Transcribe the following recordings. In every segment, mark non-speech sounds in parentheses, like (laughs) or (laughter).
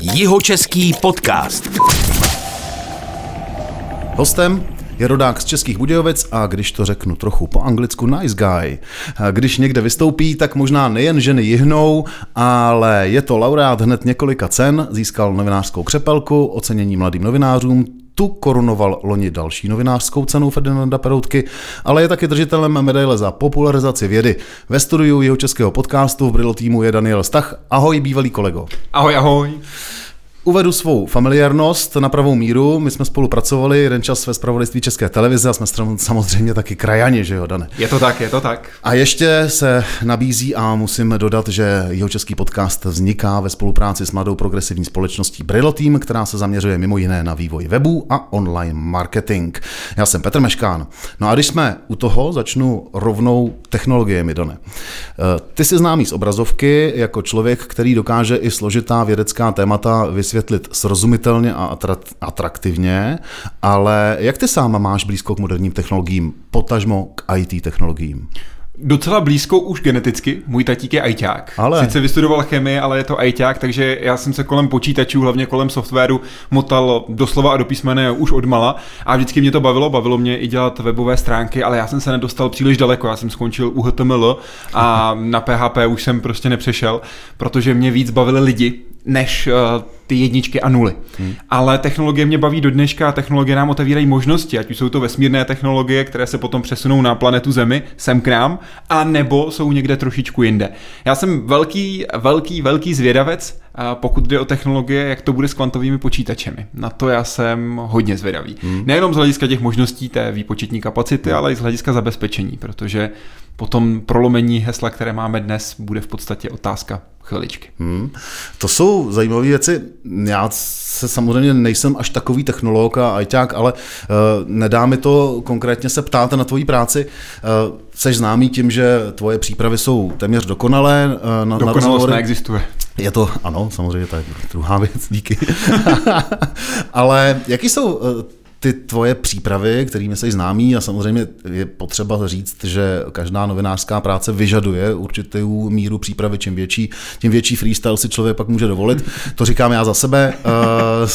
Jihočeský podcast. Hostem je rodák z Českých Budějovic a když to řeknu trochu po anglicku, nice guy. Když někde vystoupí, tak možná nejen ženy jihnou, ale je to laureát hned několika cen, získal novinářskou křepelku, ocenění mladým novinářům, tu korunoval loni další novinářskou cenu Ferdinanda Peroutky, ale je taky držitelem medaile za popularizaci vědy. Ve studiu jeho českého podcastu v Brilo týmu je Daniel Stach. Ahoj, bývalý kolego. Ahoj, ahoj. Uvedu svou familiárnost na pravou míru. My jsme spolupracovali jeden čas ve spravodajství České televize a jsme samozřejmě taky krajani, že jo, Dane? Je to tak, je to tak. A ještě se nabízí a musím dodat, že jeho český podcast vzniká ve spolupráci s mladou progresivní společností Brillo Team, která se zaměřuje mimo jiné na vývoj webu a online marketing. Já jsem Petr Meškán. No a když jsme u toho, začnu rovnou technologiemi, Dane. Eh, ty jsi známý z obrazovky jako člověk, který dokáže i složitá vědecká témata vysvětlit vysvětlit srozumitelně a atraktivně, ale jak ty sám máš blízko k moderním technologiím, potažmo k IT technologiím? Docela blízko už geneticky. Můj tatík je ajťák. Ale... Sice vystudoval chemii, ale je to ajťák, takže já jsem se kolem počítačů, hlavně kolem softwaru, motal doslova a do písmene už od mala. A vždycky mě to bavilo, bavilo mě i dělat webové stránky, ale já jsem se nedostal příliš daleko. Já jsem skončil u HTML a na PHP už jsem prostě nepřešel, protože mě víc bavili lidi, než uh, ty jedničky a nuly. Hmm. Ale technologie mě baví do dneška a technologie nám otevírají možnosti, ať už jsou to vesmírné technologie, které se potom přesunou na planetu Zemi, sem k nám, a nebo jsou někde trošičku jinde. Já jsem velký, velký, velký zvědavec, pokud jde o technologie, jak to bude s kvantovými počítačemi. Na to já jsem hodně zvědavý. Hmm. Nejenom z hlediska těch možností té výpočetní kapacity, hmm. ale i z hlediska zabezpečení, protože potom prolomení hesla, které máme dnes, bude v podstatě otázka chviličky. Hmm. To jsou zajímavé věci. Já se samozřejmě nejsem až takový technolog a ajťák, ale uh, nedá mi to konkrétně se ptát na tvoji práci. Uh, seš známý tím, že tvoje přípravy jsou téměř dokonalé. Uh, na, Dokonalost na neexistuje. Je to, ano, samozřejmě, to je druhá věc, díky. (laughs) ale jaký jsou ty tvoje přípravy, kterými jsi známý a samozřejmě je potřeba říct, že každá novinářská práce vyžaduje určitou míru přípravy, čím větší, tím větší freestyle si člověk pak může dovolit. To říkám já za sebe. Uh,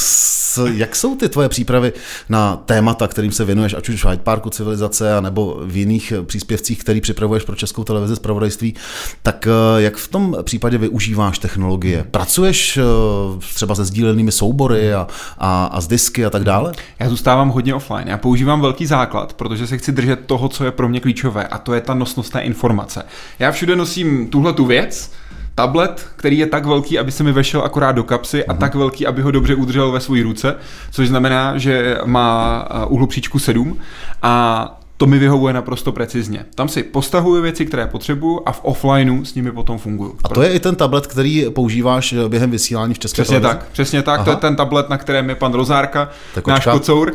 jak jsou ty tvoje přípravy na témata, kterým se věnuješ, ať už v Hyde Parku civilizace, nebo v jiných příspěvcích, který připravuješ pro Českou televizi zpravodajství, tak uh, jak v tom případě využíváš technologie? Pracuješ uh, třeba se sdílenými soubory a, a, a s disky a tak dále? Já zůstávám hodně offline. Já používám velký základ, protože se chci držet toho, co je pro mě klíčové, a to je ta nosnost té informace. Já všude nosím tuhle tu věc, tablet, který je tak velký, aby se mi vešel akorát do kapsy a uh-huh. tak velký, aby ho dobře udržel ve své ruce, což znamená, že má úhlu příčku 7 a to mi vyhovuje naprosto precizně. Tam si postahuju věci, které potřebuju a v offlineu s nimi potom funguju. A to je i ten tablet, který používáš během vysílání v České Přesně televizi? tak, přesně tak. Aha. To je ten tablet, na kterém je pan Rozárka, tak náš kocour.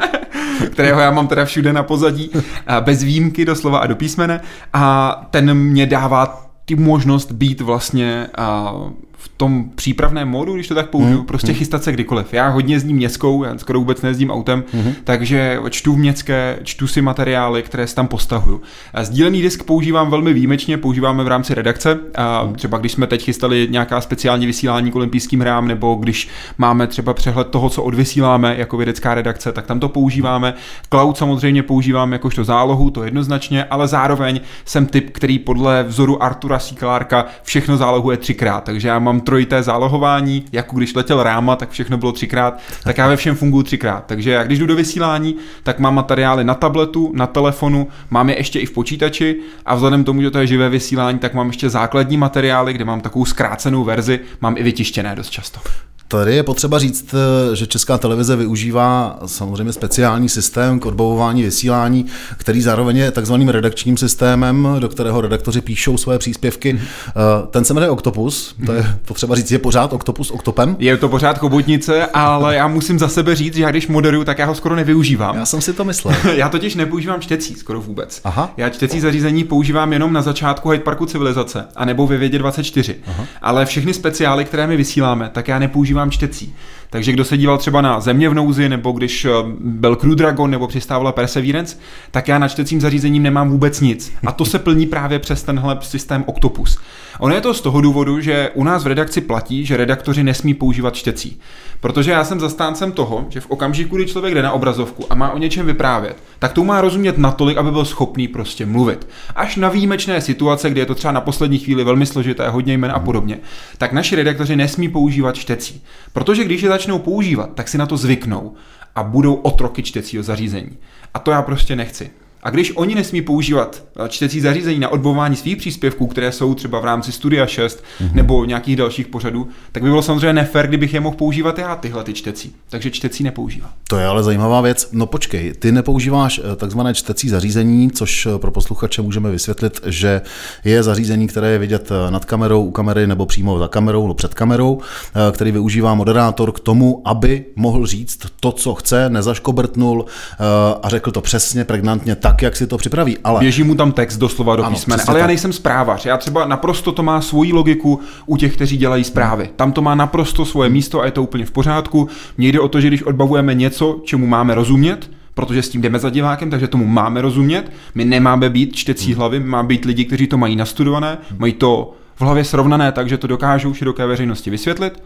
(laughs) kterého já mám teda všude na pozadí, bez výjimky doslova a do písmene. A ten mě dává ty možnost být vlastně v tom přípravném módu, když to tak použiju, mm. prostě mm. chystat se kdykoliv. Já hodně jezdím městskou, já skoro vůbec nejezdím autem, mm. takže čtu v městské, čtu si materiály, které si tam postahuju. Sdílený disk používám velmi výjimečně, používáme v rámci redakce. A mm. třeba když jsme teď chystali nějaká speciální vysílání k olympijským hrám, nebo když máme třeba přehled toho, co odvysíláme jako vědecká redakce, tak tam to používáme. Cloud samozřejmě používám jakožto zálohu, to jednoznačně, ale zároveň jsem typ, který podle vzoru Artura Síklárka všechno zálohuje třikrát, takže já mám trojité zálohování, jako když letěl ráma, tak všechno bylo třikrát, tak já ve všem funguji třikrát. Takže já když jdu do vysílání, tak mám materiály na tabletu, na telefonu, mám je ještě i v počítači a vzhledem tomu, že to je živé vysílání, tak mám ještě základní materiály, kde mám takovou zkrácenou verzi, mám i vytištěné dost často. Tady je potřeba říct, eh, že Česká televize využívá samozřejmě speciální systém k odbavování vysílání, který zároveň je takzvaným redakčním systémem, do kterého redaktoři píšou své příspěvky. Mhm. Eh, ten se jmenuje Octopus, to je potřeba říct, je pořád Octopus Octopem? Je to pořád chobotnice, ale já musím za sebe říct, že já když moderuju, tak já ho skoro nevyužívám. Já jsem si to myslel. (laughs) já totiž nepoužívám čtecí skoro vůbec. Aha. Já čtecí zařízení používám jenom na začátku Hyde Parku civilizace, anebo ve vědě 24. Aha. Ale všechny speciály, které my vysíláme, tak já nepoužívám nepoužívám čtecí. Takže kdo se díval třeba na Země v nouzi, nebo když eh, byl Crew Dragon, nebo přistávala Perseverance, tak já na čtecím zařízením nemám vůbec nic. A to se plní právě přes tenhle systém Octopus. Ono je to z toho důvodu, že u nás v redakci platí, že redaktoři nesmí používat čtecí. Protože já jsem zastáncem toho, že v okamžiku, kdy člověk jde na obrazovku a má o něčem vyprávět, tak to má rozumět natolik, aby byl schopný prostě mluvit. Až na výjimečné situace, kdy je to třeba na poslední chvíli velmi složité, hodně jmen a podobně, tak naši redaktoři nesmí používat čtecí. Protože když je začnou používat, tak si na to zvyknou a budou otroky čtecího zařízení. A to já prostě nechci. A když oni nesmí používat eh, čtecí zařízení na odbování svých příspěvků, které jsou třeba v rámci Studia 6 mm-hmm. nebo nějakých dalších pořadů, tak by bylo samozřejmě nefér, kdybych je mohl používat já, tyhle ty čtecí. Takže čtecí nepoužívá. To je ale zajímavá věc. No počkej, ty nepoužíváš eh, takzvané čtecí zařízení, což eh, pro posluchače můžeme vysvětlit, že je zařízení, které je vidět nad kamerou, u kamery nebo přímo za kamerou nebo před kamerou, který využívá moderátor k tomu, aby mohl říct to, co chce, nezaškobrtnul a řekl to přesně, pregnantně tak, tak, jak si to připraví. Ale... Běží mu tam text doslova do ano, písmene, ale tak. já nejsem zprávař. Já třeba naprosto to má svoji logiku u těch, kteří dělají zprávy. Hmm. Tam to má naprosto svoje místo a je to úplně v pořádku. Mně jde o to, že když odbavujeme něco, čemu máme rozumět, protože s tím jdeme za divákem, takže tomu máme rozumět. My nemáme být čtecí hmm. hlavy, máme být lidi, kteří to mají nastudované, mají to v hlavě srovnané, takže to dokážou široké veřejnosti vysvětlit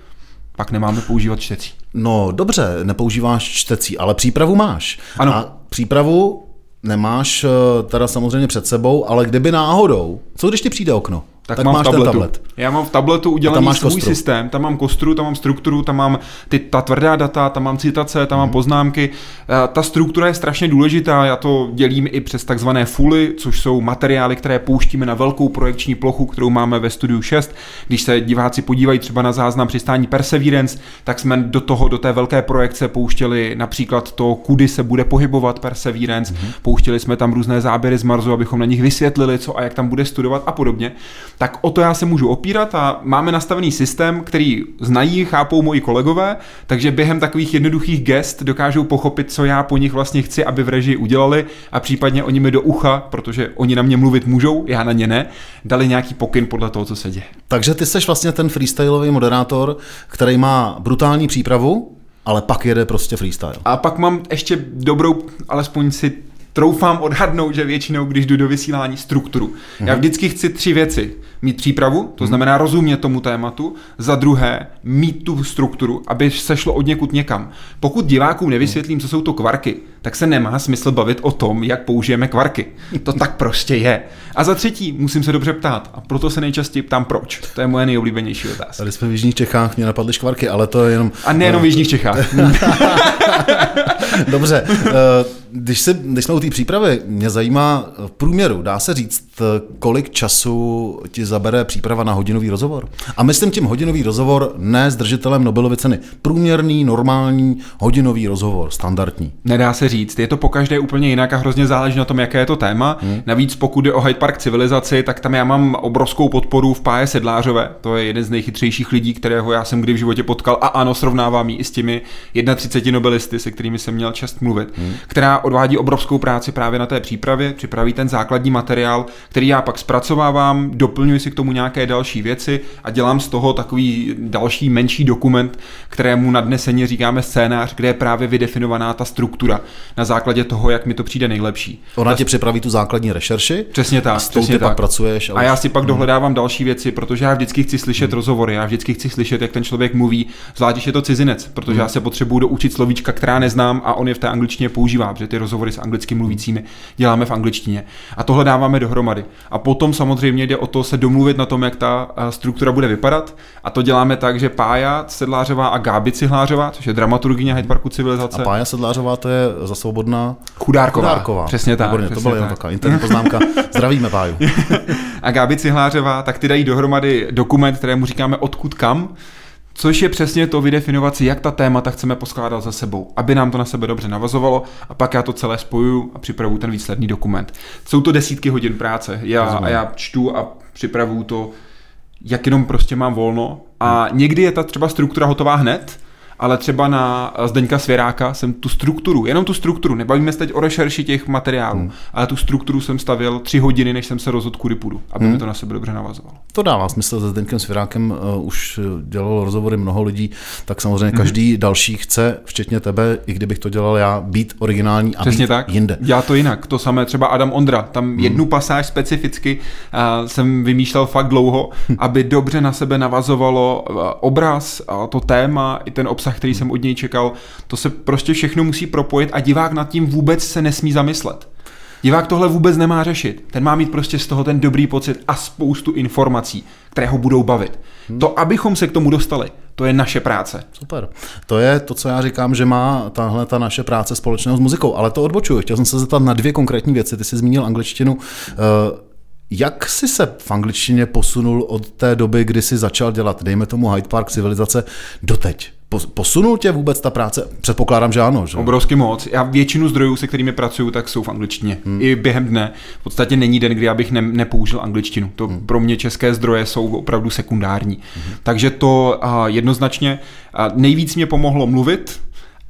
pak nemáme používat čtecí. No dobře, nepoužíváš čtecí, ale přípravu máš. Ano. A přípravu nemáš eh, teda samozřejmě před sebou, ale kdyby náhodou, co když ti přijde okno? Tak, tak mám máš v tabletu. ten tablet. Já mám v tabletu udělaný tam svůj kostru. systém, tam mám kostru, tam mám strukturu, tam mám ty, ta tvrdá data, tam mám citace, tam mm. mám mhm. poznámky. Ta struktura je strašně důležitá, já to dělím i přes takzvané fuly, což jsou materiály, které pouštíme na velkou projekční plochu, kterou máme ve studiu 6. Když se diváci podívají třeba na záznam přistání Perseverance, tak jsme do toho, do té velké projekce pouštěli například to, kudy se bude pohybovat Perseverance, mm. pouštěli jsme tam různé záběry z Marsu, abychom na nich vysvětlili, co a jak tam bude studovat a podobně tak o to já se můžu opírat a máme nastavený systém, který znají, chápou moji kolegové, takže během takových jednoduchých gest dokážou pochopit, co já po nich vlastně chci, aby v režii udělali a případně oni mi do ucha, protože oni na mě mluvit můžou, já na ně ne, dali nějaký pokyn podle toho, co se děje. Takže ty seš vlastně ten freestyleový moderátor, který má brutální přípravu, ale pak jede prostě freestyle. A pak mám ještě dobrou, alespoň si troufám odhadnout, že většinou, když jdu do vysílání, strukturu. Mm-hmm. Já mhm. vždycky chci tři věci. Mít přípravu, to mhm. znamená rozumět tomu tématu, za druhé mít tu strukturu, aby se šlo od někud někam. Pokud divákům nevysvětlím, co jsou to kvarky, tak se nemá smysl bavit o tom, jak použijeme kvarky. To tak prostě je. A za třetí, musím se dobře ptát. A proto se nejčastěji ptám, proč. To je moje nejoblíbenější otázka. Tady jsme v Jižních Čechách, mě napadly škvarky, ale to je jenom... A nejenom v Jižních Čechách. (laughs) dobře. Eh, když, se, když jsme u té přípravy, mě zajímá v průměru, dá se říct, kolik času ti zabere příprava na hodinový rozhovor? A myslím tím hodinový rozhovor ne s držitelem Nobelovy ceny. Průměrný, normální hodinový rozhovor, standardní. Nedá se říct, je to po každé úplně jinak a hrozně záleží na tom, jaké je to téma. Hmm. Navíc pokud je o Hyde Park civilizaci, tak tam já mám obrovskou podporu v Páje Sedlářové. To je jeden z nejchytřejších lidí, kterého já jsem kdy v životě potkal a ano, srovnávám ji i s těmi 31 nobelisty, se kterými jsem měl čest mluvit, hmm. která odvádí obrovskou práci právě na té přípravě, připraví ten základní materiál, který já pak zpracovávám, doplňuji si k tomu nějaké další věci a dělám z toho takový další menší dokument, kterému nadneseně říkáme scénář, kde je právě vydefinovaná ta struktura na základě toho, jak mi to přijde nejlepší. Ona ti připraví tu základní rešerši? Přesně tak. A s tou ty tak. pak pracuješ. A, a já si pak hmm. dohledávám další věci, protože já vždycky chci slyšet hmm. rozhovory, já vždycky chci slyšet, jak ten člověk mluví, zvlášť když je to cizinec, protože hmm. já se potřebuju doučit slovíčka, která neznám a on je v té angličtině používá, protože ty rozhovory s anglicky mluvícími děláme v angličtině. A tohle dáváme dohromady. A potom samozřejmě jde o to se domluvit na tom, jak ta eh, struktura bude vypadat. A to děláme tak, že Pája Sedlářová a Gáby Cihlářová, což je dramaturgyně Hyde Parku civilizace. A Pája Sedlářová to je za svobodná Chudárková. Chudárková. Přesně tak. Výborně, přesně to byla jenom taková interní poznámka. Zdravíme Páju. (laughs) a Gáby Cihlářová, tak ty dají dohromady dokument, kterému říkáme odkud kam Což je přesně to vydefinovat si, jak ta témata chceme poskládat za sebou, aby nám to na sebe dobře navazovalo a pak já to celé spojuju a připravuju ten výsledný dokument. Jsou to desítky hodin práce. Já, a já čtu a připravuju to, jak jenom prostě mám volno a někdy je ta třeba struktura hotová hned, ale třeba na Zdeňka Svěráka jsem tu strukturu, jenom tu strukturu, nebavíme se teď o rešerši těch materiálů, hmm. ale tu strukturu jsem stavil tři hodiny, než jsem se rozhodl, kudy půjdu, aby hmm. mi to na sebe dobře navazovalo. To dává smysl, se Zdeňkem Svěrákem uh, už dělalo rozhovory mnoho lidí, tak samozřejmě každý hmm. další chce, včetně tebe, i kdybych to dělal já, být originální a Přesně být tak. jinde. Já to jinak. To samé třeba Adam Ondra. Tam hmm. jednu pasáž specificky uh, jsem vymýšlel fakt dlouho, aby dobře na sebe navazovalo uh, obraz, uh, to téma, i ten obsah, který jsem od něj čekal. To se prostě všechno musí propojit a divák nad tím vůbec se nesmí zamyslet. Divák tohle vůbec nemá řešit. Ten má mít prostě z toho ten dobrý pocit a spoustu informací, které ho budou bavit. Hmm. To, abychom se k tomu dostali, to je naše práce. Super. To je to, co já říkám, že má tahle ta naše práce společného s muzikou. Ale to odbočuju. Chtěl jsem se zeptat na dvě konkrétní věci. Ty jsi zmínil angličtinu. Uh, jak jsi se v angličtině posunul od té doby, kdy jsi začal dělat, dejme tomu Hyde Park civilizace, doteď? Posunul tě vůbec ta práce? Předpokládám, že ano. Že? Obrovský moc. Já většinu zdrojů, se kterými pracuju, tak jsou v angličtině. Hmm. I během dne. V podstatě není den, kdy abych ne, nepoužil angličtinu. To hmm. pro mě české zdroje jsou opravdu sekundární. Hmm. Takže to a, jednoznačně a nejvíc mě pomohlo mluvit,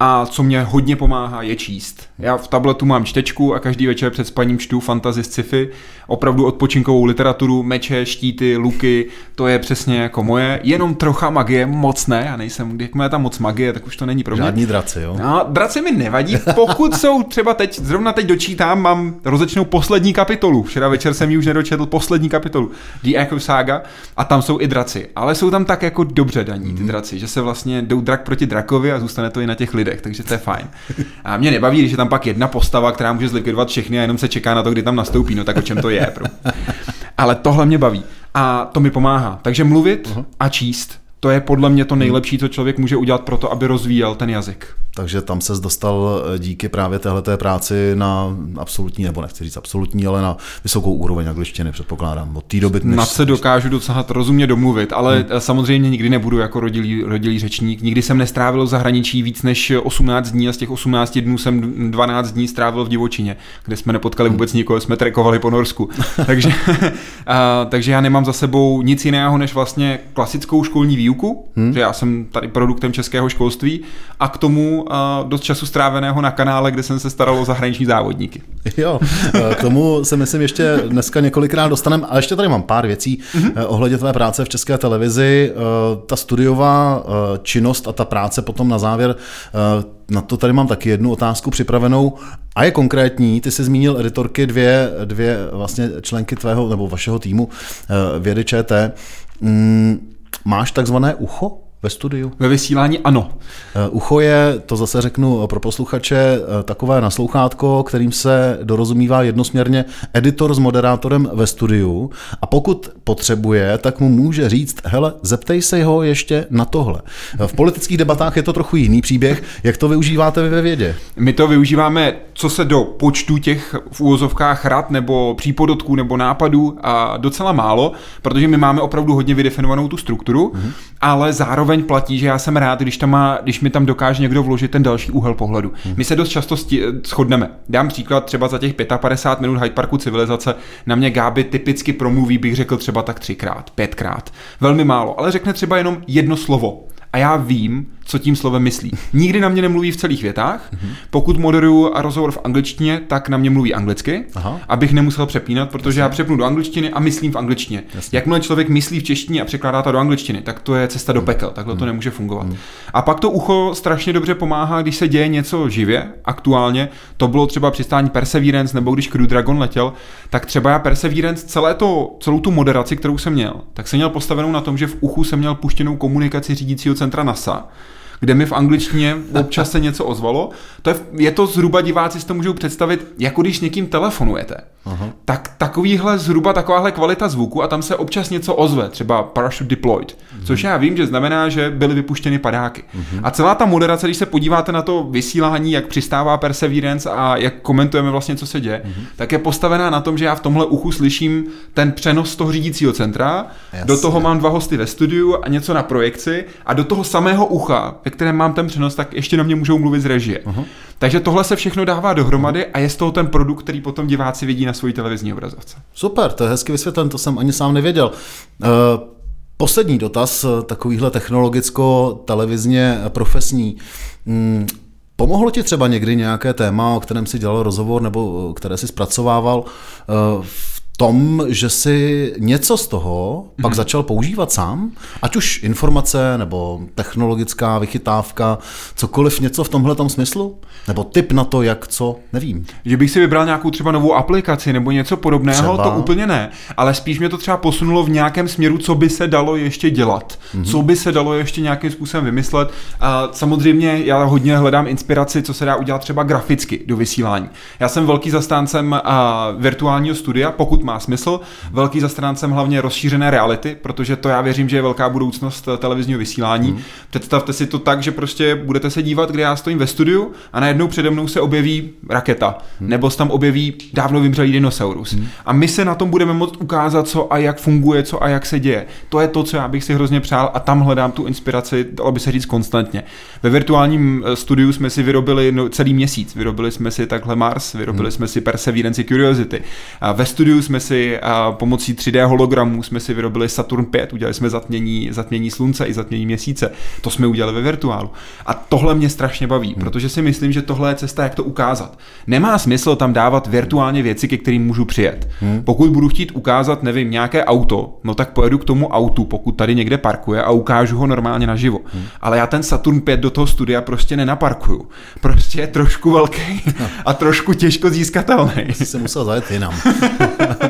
a co mě hodně pomáhá, je číst. Já v tabletu mám čtečku a každý večer před spaním čtu fantasy sci-fi, opravdu odpočinkovou literaturu, meče, štíty, luky, to je přesně jako moje. Jenom trocha magie, moc ne, já nejsem, má tam moc magie, tak už to není pro mě. Žádní draci, jo? No, draci mi nevadí, pokud jsou třeba teď, zrovna teď dočítám, mám rozečnou poslední kapitolu. Včera večer jsem ji už nedočetl poslední kapitolu, The Echo Saga, a tam jsou i draci, ale jsou tam tak jako dobře daní ty mhm. draci, že se vlastně jdou drak proti drakovi a zůstane to i na těch lidech lidech, takže to je fajn. A mě nebaví, když je tam pak jedna postava, která může zlikvidovat všechny a jenom se čeká na to, kdy tam nastoupí, no tak o čem to je. (laughs) Ale tohle mě baví. A to mi pomáhá. Takže mluvit uh-huh. a číst. To je podle mě to nejlepší, co člověk může udělat pro to, aby rozvíjel ten jazyk. Takže tam se dostal eh, díky právě téhleté práci na absolutní, nebo nechci říct absolutní, ale na vysokou úroveň angličtiny, předpokládám. Od té doby. Na se dokážu docela rozumně domluvit, ale hmm. samozřejmě nikdy nebudu jako rodilý, rodilý řečník. Nikdy jsem nestrávil v zahraničí víc než 18 dní a z těch 18 dnů jsem 12 dní strávil v divočině, kde jsme nepotkali hmm. vůbec nikoho, jsme trekovali po Norsku. (laughs) takže, (laughs) a, takže já nemám za sebou nic jiného než vlastně klasickou školní výuku, hmm. že já jsem tady produktem českého školství a k tomu dost času stráveného na kanále, kde jsem se staral o zahraniční závodníky. Jo, e, k tomu se myslím ještě dneska několikrát dostaneme, ale ještě tady mám pár věcí mm-hmm. ohledně tvé práce v české televizi. E, ta studiová činnost a ta práce potom na závěr, na to tady mám taky jednu otázku připravenou a je konkrétní. Ty jsi zmínil editorky dvě, dvě vlastně členky tvého nebo vašeho týmu vědy ČT. Mm, máš takzvané ucho? Ve studiu? Ve vysílání ano. Eh, ucho je, to zase řeknu pro posluchače, eh, takové naslouchátko, kterým se dorozumívá jednosměrně editor s moderátorem ve studiu a pokud potřebuje, tak mu může říct, hele, zeptej se ho ještě na tohle. Eh, v politických debatách je to trochu jiný příběh. Jak to využíváte vy ve vědě? My to využíváme, co se do počtu těch v úvozovkách rad nebo přípodotků nebo nápadů a docela málo, protože my máme opravdu hodně vydefinovanou tu strukturu, mm-hmm. ale zároveň zároveň platí, že já jsem rád, když, tam má, když mi tam dokáže někdo vložit ten další úhel pohledu. Hmm. My se dost často sti- shodneme. Dám příklad třeba za těch 55 minut Hyde Parku civilizace. Na mě Gáby typicky promluví, bych řekl třeba tak třikrát, pětkrát. Velmi málo, ale řekne třeba jenom jedno slovo a já vím, co tím slovem myslí. Nikdy na mě nemluví v celých větách. Mm-hmm. Pokud moderuju a rozhovor v angličtině, tak na mě mluví anglicky, Aha. abych nemusel přepínat, protože Jasně. já přepnu do angličtiny a myslím v angličtině. Jasně. Jakmile člověk myslí v češtině a překládá to do angličtiny, tak to je cesta do mhm. pekel, takhle mm. to mhm. nemůže fungovat. Mm. A pak to ucho strašně dobře pomáhá, když se děje něco živě, aktuálně. To bylo třeba přistání Perseverance, nebo když Crew Dragon letěl, tak třeba já Perseverance celé to, celou tu moderaci, kterou jsem měl, tak jsem měl postavenou na tom, že v uchu jsem měl puštěnou komunikaci řídícího centra NASA kde mi v angličtině občas se něco ozvalo. To je, je to zhruba, diváci si to můžou představit, jako když někým telefonujete. Aha. Tak takovýhle zhruba takováhle kvalita zvuku a tam se občas něco ozve, třeba parachute deployed, mhm. což já vím, že znamená, že byly vypuštěny padáky. Mhm. A celá ta moderace, když se podíváte na to vysílání, jak přistává Perseverance a jak komentujeme vlastně, co se děje, mhm. tak je postavená na tom, že já v tomhle uchu slyším ten přenos z toho řídícího centra, Jasně. do toho mám dva hosty ve studiu a něco na projekci a do toho samého ucha, ve kterém mám ten přenos, tak ještě na mě můžou mluvit z režie. Uh-huh. Takže tohle se všechno dává dohromady a je z toho ten produkt, který potom diváci vidí na svojí televizní obrazovce. Super, to je hezky vysvětlen, to jsem ani sám nevěděl. Uh, Poslední dotaz, takovýhle technologicko-televizně profesní. Mm, pomohlo ti třeba někdy nějaké téma, o kterém si dělal rozhovor nebo které si zpracovával v tom, že si něco z toho mm-hmm. pak mhm. začal používat sám, ať už informace nebo technologická vychytávka, cokoliv něco v tomhle smyslu? Nebo tip na to, jak co, nevím. Že bych si vybral nějakou třeba novou aplikaci nebo něco podobného, třeba. to úplně ne. Ale spíš mě to třeba posunulo v nějakém směru, co by se dalo ještě dělat. Mm-hmm. Co by se dalo ještě nějakým způsobem vymyslet. A samozřejmě já hodně hledám inspiraci, co se dá udělat třeba graficky do vysílání. Já jsem velký zastáncem virtuálního studia, pokud má smysl. Velký zastráncem hlavně rozšířené reality, protože to já věřím, že je velká budoucnost eh, televizního vysílání. Hmm. Představte si to tak, že prostě budete se dívat, kde já stojím ve studiu a najednou přede mnou se objeví raketa, hmm. nebo se tam objeví dávno vymřelý dinosaurus. Hmm. A my se na tom budeme moct ukázat, co a jak funguje, co a jak se děje. To je to, co já bych si hrozně přál a tam hledám tu inspiraci, dalo by se říct konstantně. Ve virtuálním eh, studiu jsme si vyrobili no, celý měsíc. Vyrobili jsme si takhle Mars, vyrobili hmm. jsme si Perseverance Curiosity. A ve studiu jsme si a pomocí 3D hologramů jsme si vyrobili Saturn 5, udělali jsme zatmění, zatmění slunce i zatmění měsíce. To jsme udělali ve virtuálu. A tohle mě strašně baví, hmm. protože si myslím, že tohle je cesta, jak to ukázat. Nemá smysl tam dávat virtuálně věci, ke kterým můžu přijet. Hmm. Pokud budu chtít ukázat, nevím, nějaké auto, no tak pojedu k tomu autu, pokud tady někde parkuje a ukážu ho normálně naživo. Hmm. Ale já ten Saturn 5 do toho studia prostě nenaparkuju. Prostě je trošku velký (laughs) a trošku těžko získatelný. Jsi se musel zajet jinam. (laughs)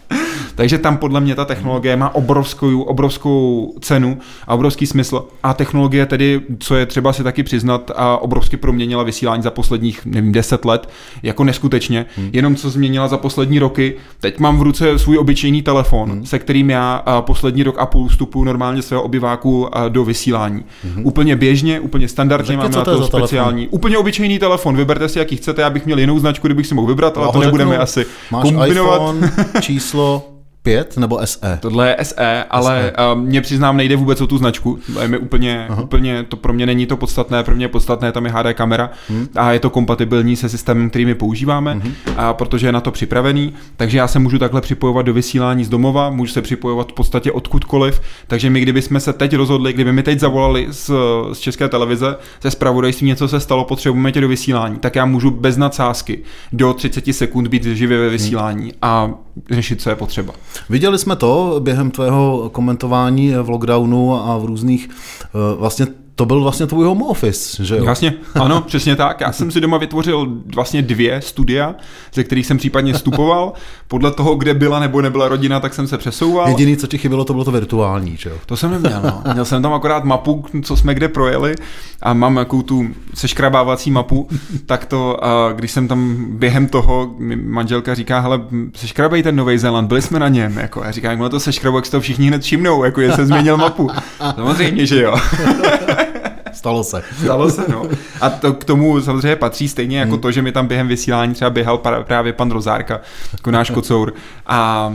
Takže tam podle mě ta technologie má obrovskou, obrovskou cenu a obrovský smysl. A technologie tedy, co je třeba si taky přiznat, a obrovsky proměnila vysílání za posledních, nevím, deset let, jako neskutečně. Hmm. Jenom co změnila za poslední roky. Teď mám v ruce svůj obyčejný telefon, hmm. se kterým já poslední rok a půl vstupu normálně svého obyváku do vysílání. Hmm. Úplně běžně, úplně standardně máme na to speciální. Telefon? Úplně obyčejný telefon. Vyberte si, jaký chcete, já bych měl jinou značku, kdybych si mohl vybrat, ale to nebudeme asi máš kombinovat. iPhone, číslo (laughs) 5 nebo SE? Tohle je SE, ale SE. mě přiznám, nejde vůbec o tu značku. Je mi úplně, úplně, to pro mě není to podstatné, pro mě je podstatné, tam je HD kamera hmm. a je to kompatibilní se systémem, který my používáme, hmm. a protože je na to připravený, takže já se můžu takhle připojovat do vysílání z domova, můžu se připojovat v podstatě odkudkoliv, takže my kdybychom se teď rozhodli, kdyby mi teď zavolali z, z České televize, ze zpravodajství něco se stalo, potřebujeme tě do vysílání, tak já můžu bez nadsázky do 30 sekund být živě ve vysílání hmm. a řešit, co je potřeba. Viděli jsme to během tvého komentování v lockdownu a v různých eh, vlastně to byl vlastně tvůj home office, že jo? Jasně, (laughs) ano, přesně tak. Já jsem si doma vytvořil vlastně dvě studia, ze kterých jsem případně vstupoval. Podle toho, kde byla nebo nebyla rodina, tak jsem se přesouval. Jediný, co ti chybělo, to bylo to virtuální, že jo? To jsem neměl, no. Měl jsem tam akorát mapu, co jsme kde projeli a mám jakou tu seškrabávací mapu, tak to, a když jsem tam během toho, mi manželka říká, hele, seškrabej ten Nový Zéland, byli jsme na něm, jako. Já říkám, jak to seškrabu, jak to všichni hned všimnou, jako je se změnil mapu. Samozřejmě, že jo. (laughs) Stalo se. Stalo se, no. A to k tomu samozřejmě patří stejně jako hmm. to, že mi tam během vysílání třeba běhal právě pan Rozárka, jako náš (laughs) kocour. A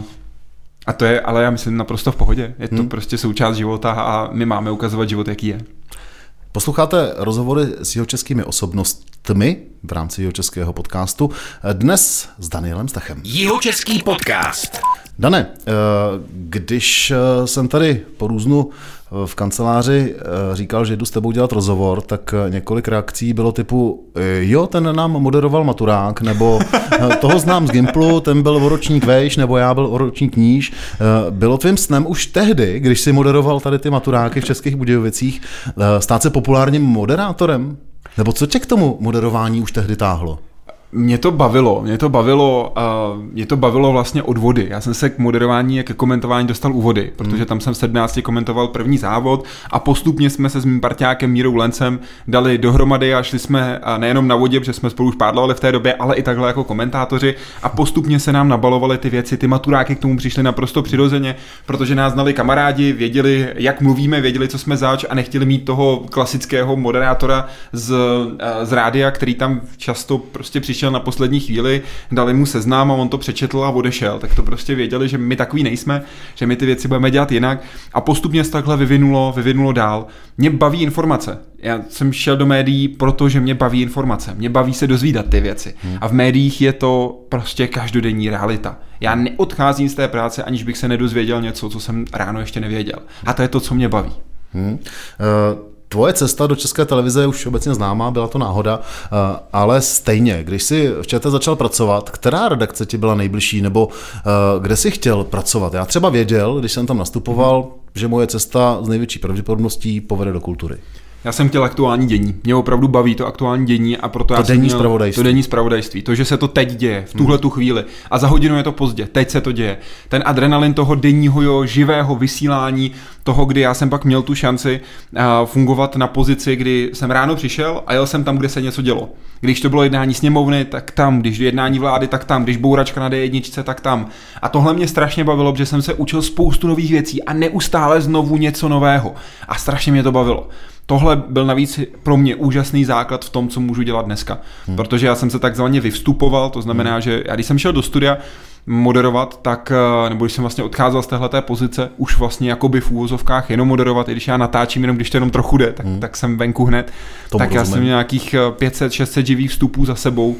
a to je, ale já myslím, naprosto v pohodě. Je to hmm. prostě součást života a my máme ukazovat život, jaký je. Posloucháte rozhovory s jeho českými osobnostmi v rámci jeho českého podcastu. Dnes s Danielem Stachem. Jeho český podcast. Dane, eh, když eh, jsem tady po různu v kanceláři eh, říkal, že jdu s tebou dělat rozhovor, tak eh, několik reakcí bylo typu, eh, jo, ten nám moderoval maturák, nebo toho znám z Gimplu, ten byl o ročník vejš, nebo já byl o ročník níž. Bylo tvým snem už tehdy, když si moderoval tady ty maturáky v Českých Budějovicích, stát se populárním moderátorem? Nebo co tě k tomu moderování už tehdy táhlo? Mě to bavilo, mě to bavilo, uh, mě to bavilo vlastně od vody. Já jsem se k moderování a ke komentování dostal u vody, protože hmm. tam jsem v 17 komentoval první závod a postupně jsme se s mým parťákem Mírou Lencem dali dohromady a šli jsme uh, nejenom na vodě, protože jsme spolu už pádlovali v té době, ale i takhle jako komentátoři a postupně se nám nabalovaly ty věci, ty maturáky k tomu přišly naprosto přirozeně, protože nás znali kamarádi, věděli, jak mluvíme, věděli, co jsme zač a nechtěli mít toho klasického moderátora z, uh, z rádia, který tam často prostě přišel přišel na poslední chvíli, dali mu seznám a on to přečetl a odešel, tak to prostě věděli, že my takový nejsme, že my ty věci budeme dělat jinak a postupně se takhle vyvinulo, vyvinulo dál. Mě baví informace. Já jsem šel do médií, protože mě baví informace. Mě baví se dozvídat ty věci. Hmm. A v médiích je to prostě každodenní realita. Já neodcházím z té práce, aniž bych se nedozvěděl něco, co jsem ráno ještě nevěděl. A to je to, co mě baví. Hmm. Uh... Tvoje cesta do české televize je už obecně známá, byla to náhoda, eh, ale stejně, když jsi v ČT začal pracovat, která redakce ti byla nejbližší, nebo eh, kde jsi chtěl pracovat? Já třeba věděl, když jsem tam nastupoval, hmm. že moje cesta z největší pravděpodobností povede do kultury. Já jsem chtěl aktuální dění. Mě opravdu baví to aktuální dění a proto to já denní jsem měl, to denní spravodajství. To, že se to teď děje, v tuhle tu chvíli. A za hodinu je to pozdě, teď se to děje. Ten adrenalin toho denního jo, živého vysílání, toho, kdy já jsem pak měl tu šanci uh, fungovat na pozici, kdy jsem ráno přišel a jel jsem tam, kde se něco dělo. Když to bylo jednání sněmovny, tak tam, když jednání vlády, tak tam, když bouračka na D1, tak tam. A tohle mě strašně bavilo, protože jsem se učil spoustu nových věcí a neustále znovu něco nového. A strašně mě to bavilo tohle byl navíc pro mě úžasný základ v tom, co můžu dělat dneska. Hmm. Protože já jsem se takzvaně vyvstupoval, to znamená, hmm. že já když jsem šel do studia moderovat, tak, eh, nebo když jsem vlastně odcházel z téhleté pozice, už vlastně jakoby v úvozovkách jenom moderovat, i když já natáčím jenom, když to jenom trochu jde, tak, hmm. tak jsem venku hned. Tomu tak rozumím. já jsem měl nějakých 500-600 eh, živých vstupů za sebou,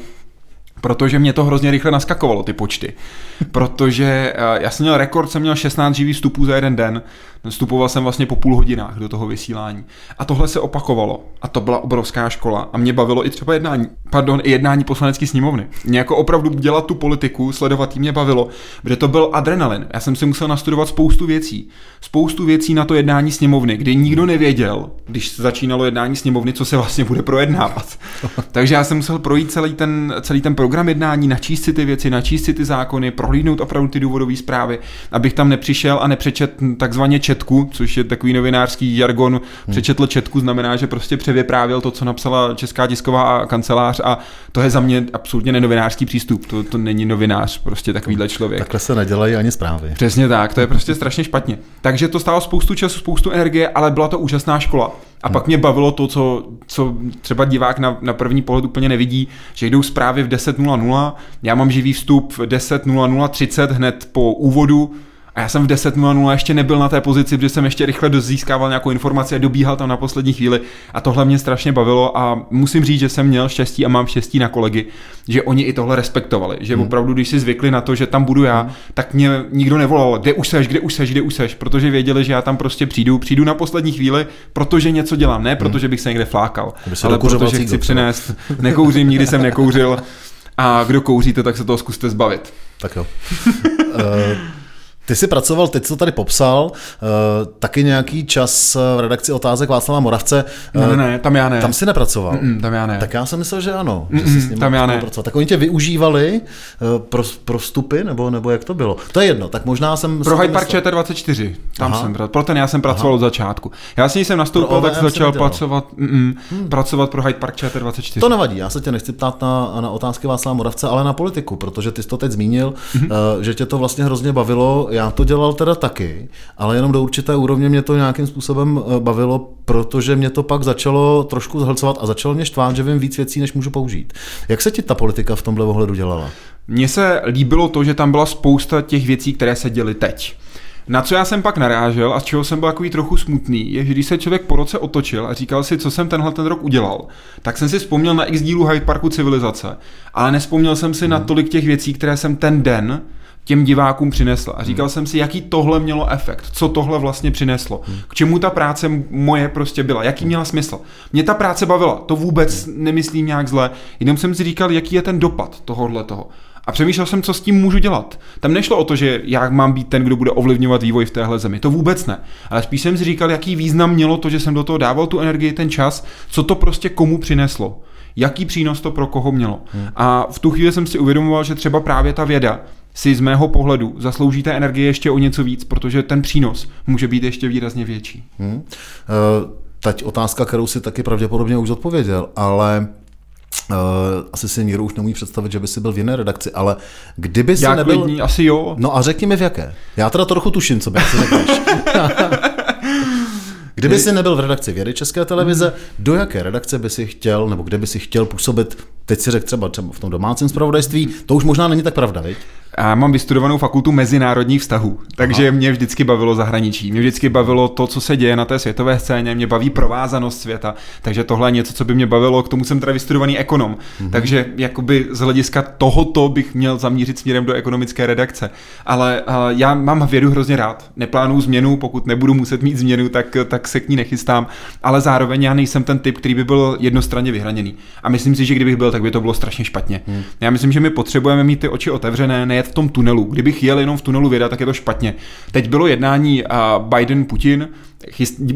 protože mě to hrozně rychle naskakovalo, ty počty. (laughs) Protože eh, já jsem měl rekord, jsem měl 16 živých vstupů za jeden den, Vstupoval jsem vlastně po půl hodinách do toho vysílání. A tohle se opakovalo. A to byla obrovská škola. A mě bavilo i třeba jednání, pardon, i jednání poslanecké sněmovny. Mě jako opravdu dělat tu politiku, sledovat jí mě bavilo, protože to byl adrenalin. Já jsem si musel nastudovat spoustu věcí. Spoustu věcí na to jednání sněmovny, kdy nikdo nevěděl, když začínalo jednání sněmovny, co se vlastně bude projednávat. (laughs) Takže já jsem musel projít celý ten, celý ten program jednání, načíst si ty věci, načíst si ty zákony, prohlídnout opravdu ty důvodové zprávy, abych tam nepřišel a nepřečet takzvaně četku, což je takový novinářský jargon, hmm. přečetl četku, znamená, že prostě převyprávěl to, co napsala Česká tisková kancelář a to je za mě absolutně nenovinářský přístup. To, to není novinář, prostě takovýhle člověk. Takhle se nedělají ani zprávy. Přesně tak, to je prostě strašně špatně. Takže to stálo spoustu času, spoustu energie, ale byla to úžasná škola. A hmm. pak mě bavilo to, co, co třeba divák na, na první pohled úplně nevidí, že jdou zprávy v 10.00, já mám živý vstup v 10.00.30 hned po úvodu, a já jsem v 10.00 ještě nebyl na té pozici, protože jsem ještě rychle dozískával nějakou informaci a dobíhal tam na poslední chvíli. A tohle mě strašně bavilo a musím říct, že jsem měl štěstí a mám štěstí na kolegy, že oni i tohle respektovali. Že hmm. opravdu, když si zvykli na to, že tam budu já, hmm. tak mě nikdo nevolal, kde už seš, kde už seš, kde už seš, protože věděli, že já tam prostě přijdu, přijdu na poslední chvíli, protože něco dělám, ne protože hmm. bych se někde flákal, ale protože chci přinést, nekouřím, nikdy jsem nekouřil. A kdo kouříte, tak se toho zkuste zbavit. Tak jo. (laughs) Ty jsi pracoval, teď co tady popsal, uh, taky nějaký čas v redakci otázek Václava Moravce. Ne, ne, ne, tam já ne. Tam si nepracoval? Mm-mm, tam já ne. Tak já jsem myslel, že ano. Že jsi s ním tam já ne. Pracovat. Tak oni tě využívali uh, pro, pro vstupy, nebo, nebo jak to bylo? To je jedno, tak možná jsem... Pro Hyde Park ČT24, tam Aha. jsem, pro ten já jsem pracoval Aha. od začátku. Já s ní jsem nastoupil, tak jsem začal pracovat, mm, hmm. pracovat pro Hyde Park ČT24. To nevadí, já se tě nechci ptát na, na otázky Václava Moravce, ale na politiku, protože ty jsi to teď zmínil, mm-hmm. uh, že tě to vlastně hrozně bavilo. Já to dělal teda taky, ale jenom do určité úrovně mě to nějakým způsobem eh, bavilo, protože mě to pak začalo trošku zhlcovat a začalo mě štvát, že vím víc věcí, než můžu použít. Jak se ti ta politika v tomhle ohledu dělala? Mně se líbilo to, že tam byla spousta těch věcí, které se děly teď. Na co já jsem pak narážel a z čeho jsem byl takový trochu smutný, je, že když se člověk po roce otočil a říkal si, co jsem tenhle ten rok udělal, tak jsem si vzpomněl na x dílu Hyde Parku civilizace, ale nespomněl jsem si hmm. na tolik těch věcí, které jsem ten den těm divákům přinesla. A říkal hmm. jsem si, jaký tohle mělo efekt, co tohle vlastně přineslo, hmm. k čemu ta práce moje prostě byla, jaký měla smysl. Mě ta práce bavila, to vůbec hmm. nemyslím nějak zle, jenom jsem si říkal, jaký je ten dopad tohohle toho. A přemýšlel jsem, co s tím můžu dělat. Tam nešlo o to, že já mám být ten, kdo bude ovlivňovat vývoj v téhle zemi. To vůbec ne. Ale spíš jsem si říkal, jaký význam mělo to, že jsem do toho dával tu energii, ten čas, co to prostě komu přineslo. Jaký přínos to pro koho mělo. Hmm. A v tu chvíli jsem si uvědomoval, že třeba právě ta věda si z mého pohledu zaslouží té energie ještě o něco víc, protože ten přínos může být ještě výrazně větší. Hmm. Uh, teď otázka, kterou si taky pravděpodobně už odpověděl, ale Uh, asi si nikdo už nemůže představit, že by si byl v jiné redakci, ale kdyby si Jak nebyl... Lidní, asi jo. No a řekni mi v jaké. Já teda trochu tuším, co by si řekneš. (laughs) Kdyby si nebyl v redakci Vědy České televize, do jaké redakce by si chtěl, nebo kde by si chtěl působit teď si řekl třeba, třeba v tom domácím zpravodajství, to už možná není tak pravda, viď? Já mám vystudovanou fakultu mezinárodních vztahů, takže Aha. mě vždycky bavilo zahraničí. Mě vždycky bavilo to, co se děje na té světové scéně, mě baví provázanost světa, takže tohle je něco, co by mě bavilo, k tomu jsem teda vystudovaný ekonom. Mhm. Takže jakoby z hlediska tohoto bych měl zamířit směrem do ekonomické redakce. Ale uh, já mám vědu hrozně rád. Neplánuju změnu, pokud nebudu muset mít změnu, tak, tak se k ní nechystám. Ale zároveň já nejsem ten typ, který by byl jednostranně vyhraněný. A myslím si, že kdybych byl, tak by to bylo strašně špatně. Hmm. Já myslím, že my potřebujeme mít ty oči otevřené, nejet v tom tunelu. Kdybych jel jenom v tunelu věda, tak je to špatně. Teď bylo jednání Biden-Putin,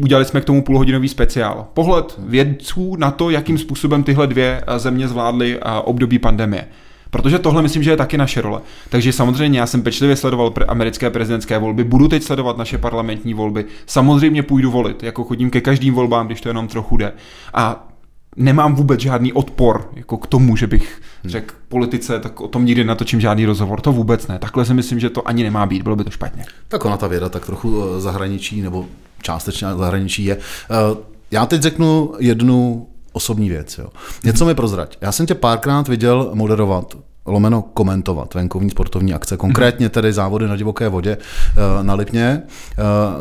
udělali jsme k tomu půlhodinový speciál. Pohled vědců na to, jakým způsobem tyhle dvě země zvládly období pandemie. Protože tohle myslím, že je taky naše role. Takže samozřejmě já jsem pečlivě sledoval pre- americké prezidentské volby, budu teď sledovat naše parlamentní volby. Samozřejmě půjdu volit, jako chodím ke každým volbám, když to jenom trochu jde. A nemám vůbec žádný odpor jako k tomu, že bych hmm. řekl politice, tak o tom nikdy natočím žádný rozhovor. To vůbec ne. Takhle si myslím, že to ani nemá být, bylo by to špatně. Tak ona ta věda tak trochu eh, zahraničí, nebo částečně zahraničí je. Eh, já teď řeknu jednu osobní věc. Jo. Něco mi prozrať. Já jsem tě párkrát viděl moderovat lomeno komentovat venkovní sportovní akce, konkrétně tedy závody na divoké vodě eh, na Lipně.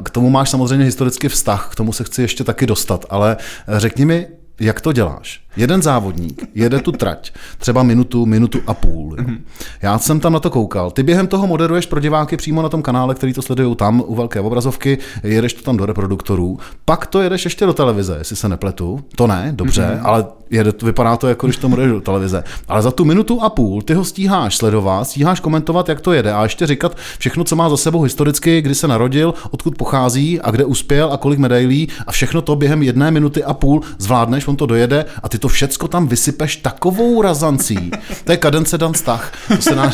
K tomu máš samozřejmě historický vztah, k tomu se chci ještě taky dostat, ale řekni mi, jak to děláš? Jeden závodník jede tu trať, třeba minutu, minutu a půl. Jo. Mhm. Já jsem tam na to koukal. Ty během toho moderuješ pro diváky přímo na tom kanále, který to sledují tam u velké obrazovky, jedeš to tam do reproduktorů, pak to jedeš ještě do televize, jestli se nepletu. To ne, dobře, mm-hmm. ale jede, vypadá to jako když to moderuješ do televize. Ale za tu minutu a půl ty ho stíháš sledovat, stíháš komentovat, jak to jede a ještě říkat všechno, co má za sebou historicky, kdy se narodil, odkud pochází a kde uspěl a kolik medailí a všechno to během jedné minuty a půl zvládneš, on to dojede a ty to všecko tam vysypeš takovou razancí. To je kadence dan stach. To se, dá,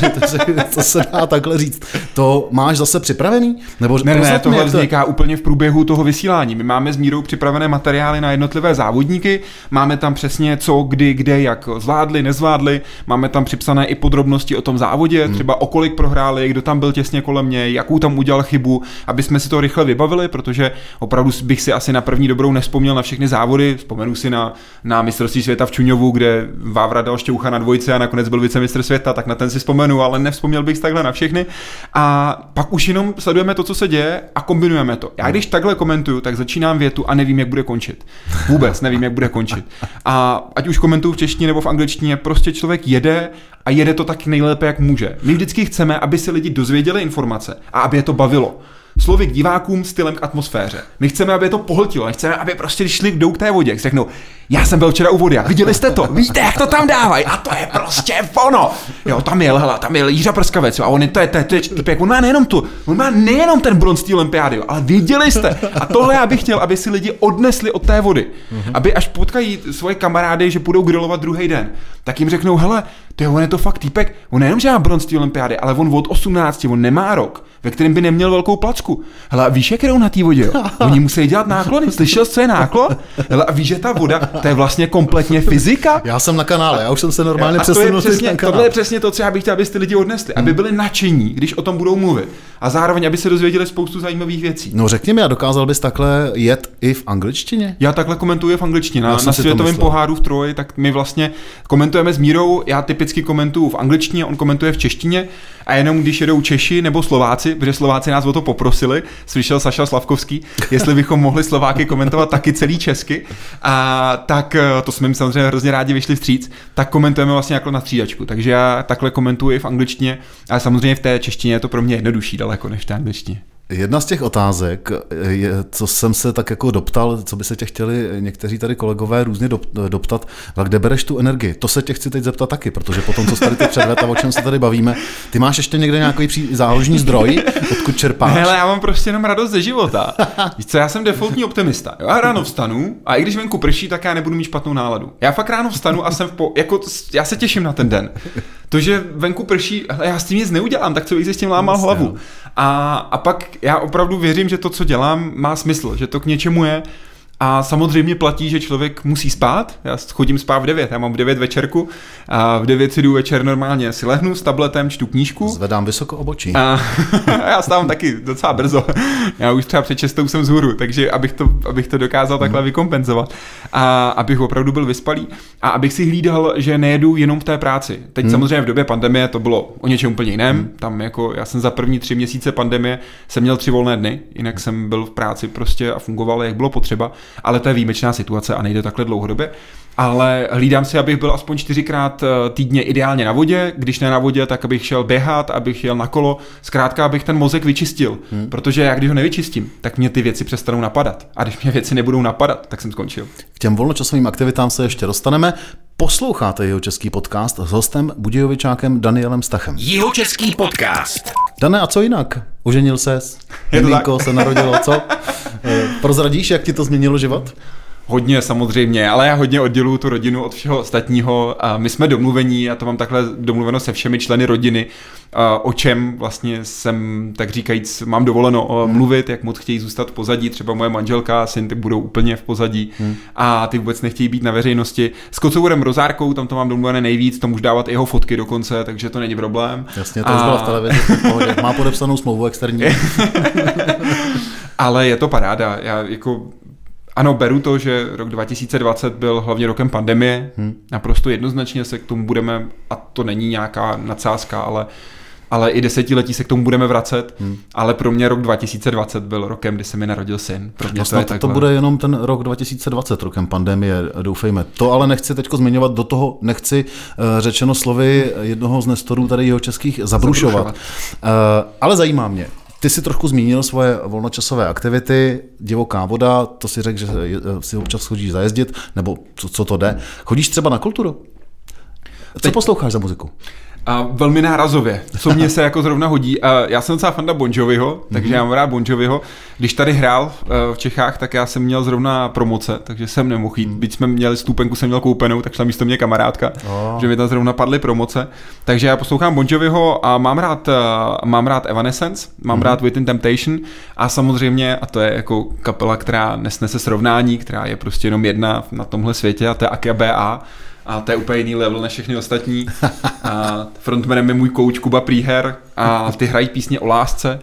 to se dá takhle říct. To máš zase připravený? Nebo ne, ne, tohle vzniká to... úplně v průběhu toho vysílání. My máme s Mírou připravené materiály na jednotlivé závodníky, máme tam přesně co, kdy, kde, jak zvládli, nezvládli, máme tam připsané i podrobnosti o tom závodě, hmm. třeba o kolik prohráli, kdo tam byl těsně kolem mě, jakou tam udělal chybu, aby jsme si to rychle vybavili, protože opravdu bych si asi na první dobrou nespomněl na všechny závody, vzpomenu si na, na mistrovství světa v Čuňovu, kde Vávra dal šťoucha na dvojce a nakonec byl vicemistr světa, tak na ten si vzpomenu, ale nevzpomněl bych takhle na všechny. A pak už jenom sledujeme to, co se děje a kombinujeme to. Já když takhle komentuju, tak začínám větu a nevím, jak bude končit. Vůbec nevím, jak bude končit. A ať už komentuju v češtině nebo v angličtině, prostě člověk jede a jede to tak nejlépe, jak může. My vždycky chceme, aby si lidi dozvěděli informace a aby je to bavilo slovy k divákům, stylem k atmosféře. My chceme, aby je to pohltilo, nechceme, aby prostě když šli jdou k té vodě, řeknou, já jsem byl včera u vody, viděli jste to, víte, jak to tam dávají, a to je prostě ono. Jo, tam je, hele, tam je Jiřa Prskavec, jo, a on je, to je, to je, to je, to je, on má nejenom tu, on má nejenom ten bronz té olympiády, ale viděli jste. A tohle já bych chtěl, aby si lidi odnesli od té vody. Aby až potkají svoje kamarády, že budou grilovat druhý den, tak jim řeknou, hele, to on je to fakt týpek, on nejenom, že má bronz té olympiády, ale on od 18, on nemá rok ve kterém by neměl velkou placku. Hele, a víš, jak jdou na té vodě? Jo? (laughs) Oni musí dělat náklony. Slyšel jsi, co je náklon? Hele, a víš, že ta voda, to je vlastně kompletně fyzika? Já jsem na kanále, já už jsem se normálně přesunul to je Tohle je přesně to, co já bych chtěl, abyste lidi odnesli, aby hmm. byli nadšení, když o tom budou mluvit. A zároveň, aby se dozvěděli spoustu zajímavých věcí. No řekni mi, a dokázal bys takhle jet i v angličtině? Já takhle komentuji v angličtině. Na, na světovém poháru v Troji, tak my vlastně komentujeme s Mírou. Já typicky komentuju v angličtině, on komentuje v češtině. A jenom když jedou Češi nebo Slováci, protože Slováci nás o to poprosili, slyšel Saša Slavkovský, jestli bychom mohli Slováky komentovat taky celý česky, a tak eh, to jsme jim samozřejmě hrozně rádi vyšli vstříc, tak komentujeme vlastně jako na střídačku. Takže já takhle komentuji v angličtině, ale samozřejmě v té češtině je to pro mě jednodušší daleko než v té angličtině. Jedna z těch otázek, je, co jsem se tak jako doptal, co by se tě chtěli někteří tady kolegové různě doptat, a kde bereš tu energii? To se tě chci teď zeptat taky, protože potom, co tady ty předvet a o čem se tady bavíme, ty máš ještě někde nějaký záložní zdroj, odkud čerpáš? Hele, já mám prostě jenom radost ze života. (laughs) Víš co, já jsem defaultní optimista. Já ráno vstanu a i když venku prší, tak já nebudu mít špatnou náladu. Já fakt ráno vstanu a jsem v po, jako, já se těším na ten den. To, že venku prší, hele, já s tím nic neudělám, tak co bych si s tím lámal hlavu. A, a pak já opravdu věřím, že to, co dělám, má smysl, že to k něčemu je. A samozřejmě platí, že člověk musí spát. Já chodím spát v 9, já mám v 9 večerku a v 9 si jdu večer normálně si lehnu s tabletem, čtu knížku. Zvedám vysoko obočí. A (laughs) já stávám taky docela brzo. Já už třeba před 6 jsem zhůru, takže abych to, abych to dokázal takhle hmm. vykompenzovat. A abych opravdu byl vyspalý a abych si hlídal, že nejedu jenom v té práci. Teď hmm. samozřejmě v době pandemie to bylo o něčem úplně jiném. Hmm. Tam jako já jsem za první tři měsíce pandemie jsem měl tři volné dny, jinak jsem byl v práci prostě a fungoval, jak bylo potřeba ale to je výjimečná situace a nejde takhle dlouhodobě. Ale hlídám si, abych byl aspoň čtyřikrát eh, týdně ideálně na vodě, když ne na vodě, tak abych šel běhat, abych jel na kolo, zkrátka abych ten mozek vyčistil, hmm. protože já když ho nevyčistím, tak mě ty věci přestanou napadat. A když mě věci nebudou napadat, tak jsem skončil. K těm volnočasovým aktivitám se ještě dostaneme. Posloucháte jeho český podcast s hostem Budějovičákem Danielem Stachem. Jeho český podcast. Dane, a co jinak? Uženil ses? Miminko se narodilo, co? (laughs) Eh, prozradíš, jak ti to změnilo život? Hodně samozřejmě, ale já hodně odděluju tu rodinu od všeho ostatního. A my jsme domluvení, já to mám takhle domluveno se všemi členy rodiny, o čem vlastně jsem, tak říkajíc, mám dovoleno hmm. mluvit, jak moc chtějí zůstat v pozadí. Třeba moje manželka a syn ty budou úplně v pozadí hmm. a ty vůbec nechtějí být na veřejnosti. S kocourem Rozárkou, tam to mám domluvené nejvíc, to můžu dávat jeho fotky dokonce, takže to není problém. Jasně, to a... už byla v televizi, má podepsanou smlouvu externí. (laughs) (laughs) ale je to paráda. Já jako ano, beru to, že rok 2020 byl hlavně rokem pandemie. Hmm. Naprosto jednoznačně se k tomu budeme, a to není nějaká nadsázka, ale ale i desetiletí se k tomu budeme vracet, hmm. ale pro mě rok 2020 byl rokem, kdy se mi narodil syn. Pro mě no to, je to bude jenom ten rok 2020, rokem pandemie, doufejme. To ale nechci teď zmiňovat, do toho nechci uh, řečeno slovy jednoho z nestorů tady jeho českých zabrušovat. zabrušovat. Uh, ale zajímá mě, ty si trošku zmínil svoje volnočasové aktivity, divoká voda, to si řekl, že si občas chodíš zajezdit, nebo co, co to jde. Chodíš třeba na kulturu? Co Teď... posloucháš za muziku? A velmi nárazově, co mě se jako zrovna hodí. A já jsem docela fanda Bon Joviho, takže mm-hmm. já mám rád Bon Joviho. Když tady hrál eh, v Čechách, tak já jsem měl zrovna promoce, takže jsem nemohl jít. Mm. Byť jsme měli stupenku, jsem měl koupenou, tak šla místo mě kamarádka, oh. že mi tam zrovna padly promoce. Takže já poslouchám Bon Joviho a mám rád, uh, mám rád Evanescence, mám mm-hmm. rád Within Temptation a samozřejmě, a to je jako kapela, která nesnese srovnání, která je prostě jenom jedna na tomhle světě a to je Akia BA a to je úplně jiný level než všechny ostatní. A frontmanem je můj kouč Kuba Príher a ty hrají písně o lásce.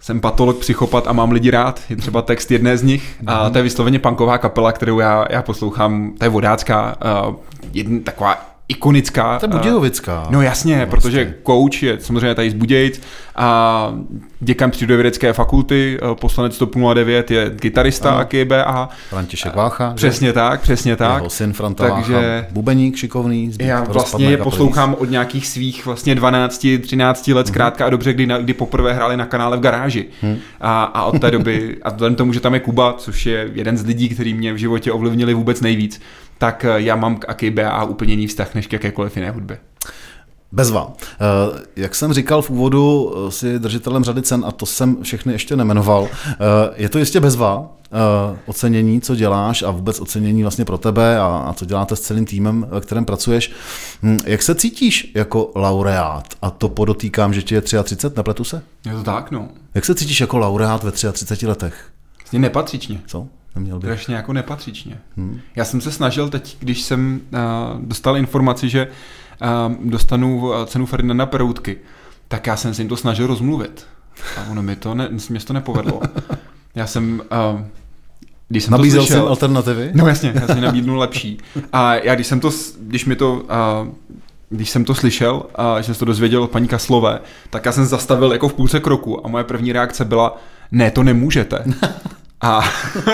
Jsem patolog, psychopat a mám lidi rád. Je třeba text jedné z nich. A to je vysloveně punková kapela, kterou já, já poslouchám. To je vodácká, uh, jedna taková ikonická. To je Budějovická. No jasně, vlastně. protože coach je samozřejmě tady z Budějic a děkan přírodovědecké fakulty, eh, poslanec TOP 09 je gitarista ano. KBA. František Vácha. Přesně že? tak, přesně tak. Jeho syn Franta Takže Vácha, bubeník šikovný. Já vlastně je poslouchám od nějakých svých vlastně 12, 13 let, mhm. zkrátka hmm. a dobře, kdy, kdy poprvé hráli na kanále v garáži. Hmm. A, a od té doby, a vzhledem tomu, že tam je Kuba, což je jeden z lidí, který mě v životě ovlivnili vůbec nejvíc, tak eh, já mám k AKBA úplně jiný vztah než k jakékoliv jiné hudbě. Bezva. Eh, jak jsem říkal v úvodu, eh, si držitelem řady cen, a to jsem všechny ještě nemenoval, je to jistě bezva, ocenění, co děláš a vůbec ocenění vlastně pro tebe a, a co děláte s celým týmem, ve kterém pracuješ. Hm, jak se cítíš jako laureát? A to podotýkám, že ti je 33, nepletu se? Je to tak, no. Jak se cítíš jako laureát ve 33 letech? Vlastně nepatřičně. Co? Neměl bych. Strašně jako nepatřičně. Hmm. Já jsem se snažil teď, když jsem uh, dostal informaci, že uh, dostanu cenu Ferdinanda Peroutky, tak já jsem se jim to snažil rozmluvit. A ono mi to, ne, mě to nepovedlo. Já jsem... Uh, když jsem Nabízel to slyšel, jsem alternativy? No jasně, já jsem nabídnul lepší. A já když jsem to, když mi to, uh, když jsem to slyšel a že jsem to dozvěděl od paní Kaslové, tak já jsem zastavil jako v půlce kroku a moje první reakce byla, ne, to nemůžete. A,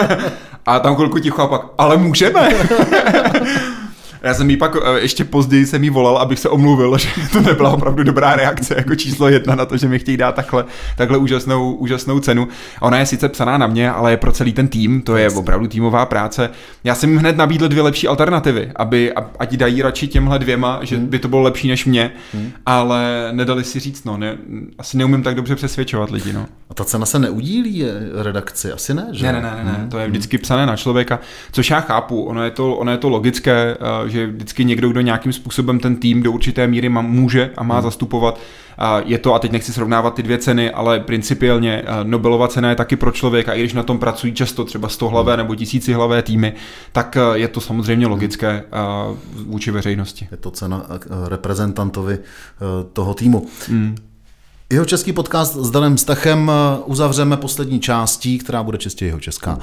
(laughs) a tam chvilku ticho a pak, ale můžeme. (laughs) Já jsem jí pak eh, ještě později jsem jí volal, abych se omluvil, (laughs) že to nebyla opravdu dobrá reakce jako číslo jedna na to, že mi chtějí dát takhle, takhle úžasnou, úžasnou cenu. Ona je sice psaná na mě, ale je pro celý ten tým, to je opravdu týmová práce. Já jsem jim hned nabídl dvě lepší alternativy, aby ať dají radši těmhle dvěma, že hmm. by to bylo lepší než mě, hmm. ale nedali si říct, no, ne, asi neumím tak dobře přesvědčovat lidi, no. A ta cena se neudílí redakci, asi ne, že? Ne, ne, ne, ne, hmm. to je vždycky psané na člověka, což já chápu, ono je to, ono je to logické, že vždycky někdo, kdo nějakým způsobem ten tým do určité míry má, může a má hmm. zastupovat. Je to, a teď nechci srovnávat ty dvě ceny, ale principiálně Nobelova cena je taky pro člověka, i když na tom pracují často třeba stohlavé hmm. nebo tisícihlavé týmy, tak je to samozřejmě hmm. logické vůči veřejnosti. Je to cena reprezentantovi toho týmu. Hmm. Jeho český podcast s Danem Stachem eh, uzavřeme poslední částí, která bude čistě jeho česká.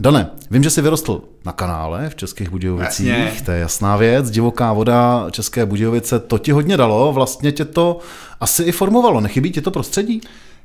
Dane, vím, že jsi vyrostl na kanále v Českých Budějovicích, Jasně. to je jasná věc. Divoká voda České Budějovice, to ti hodně dalo, vlastně tě to asi i formovalo. Nechybí ti to prostředí?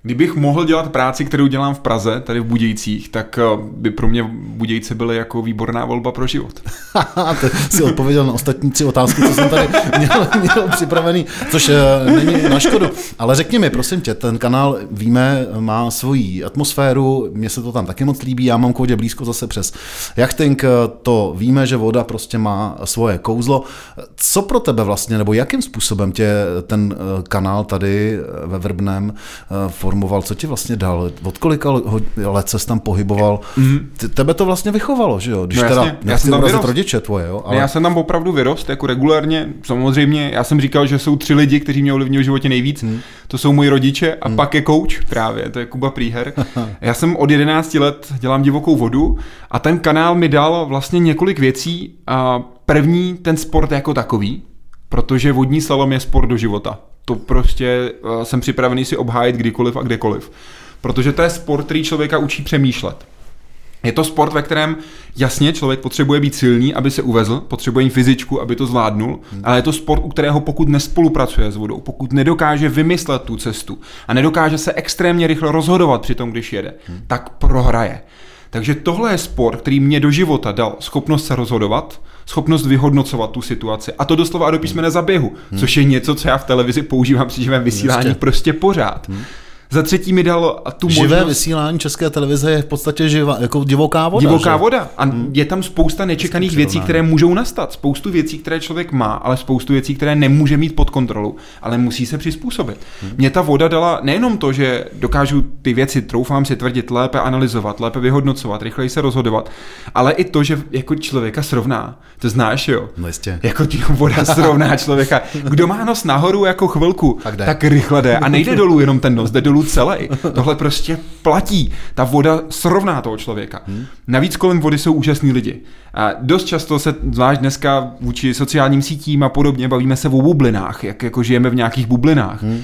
Kdybych mohl dělat práci, kterou dělám v Praze, tady v Budějcích, tak eh, by pro mě Budějce byly jako výborná volba pro život. (laughs) to jsi odpověděl na ostatní tři otázky, co jsem tady měl, (laughs) měl připravený, což eh, není na škodu. Ale řekni mi, prosím tě, ten kanál, víme, má svoji atmosféru, mně se to tam taky moc líbí, já mám k vodě blízko zase přes jachting, eh, to víme, že voda prostě má svoje kouzlo. Co pro tebe vlastně, nebo jakým způsobem tě ten kanál tady ve Vrbném formoval formoval, co ti vlastně dal, od kolika let se tam pohyboval, mm. tebe to vlastně vychovalo, že jo, když no, teda já jsem tam rodiče tvoje, jo, ale... Já jsem tam opravdu vyrost, jako regulárně, samozřejmě, já jsem říkal, že jsou tři lidi, kteří mě ovlivnili v životě nejvíc, mm. to jsou moji rodiče a mm. pak je coach právě, to je Kuba Prýher. (laughs) já jsem od 11 let dělám divokou vodu a ten kanál mi dal vlastně několik věcí a první ten sport jako takový, protože vodní slalom je sport do života to prostě uh, jsem připravený si obhájit kdykoliv a kdekoliv. Protože to je sport, který člověka učí přemýšlet. Je to sport, ve kterém jasně člověk potřebuje být silný, aby se uvezl, potřebuje fyzičku, aby to zvládnul, hmm. ale je to sport, u kterého pokud nespolupracuje s vodou, pokud nedokáže vymyslet tu cestu a nedokáže se extrémně rychle rozhodovat při tom, když jede, hmm. tak prohraje. Takže tohle je sport, který mě do života dal schopnost se rozhodovat, schopnost vyhodnocovat tu situaci. A to doslova a do písmene zaběhu, hmm. což je něco, co já v televizi používám při živém vysílání prostě pořád. Hmm. Za třetí mi dal tu Živé možnost... vysílání české televize je v podstatě živa, jako divoká voda. Divoká že? voda. A hmm. je tam spousta nečekaných věcí, které můžou nastat. Spoustu věcí, které člověk má, ale spoustu věcí, které nemůže mít pod kontrolou, ale musí se přizpůsobit. Hmm. Mě ta voda dala nejenom to, že dokážu ty věci, troufám si tvrdit, lépe analyzovat, lépe vyhodnocovat, rychleji se rozhodovat, ale i to, že jako člověka srovná. To znáš, jo? No jistě. Jako tí voda (laughs) srovná člověka. Kdo má nos nahoru jako chvilku, tak, tak rychle jde. A nejde dolů jenom ten nos, jde dolů celý. Tohle prostě platí. Ta voda srovná toho člověka. Hmm. Navíc kolem vody jsou úžasní lidi. A dost často se, zvlášť dneska vůči sociálním sítím a podobně, bavíme se o bublinách, jak jako žijeme v nějakých bublinách. Hmm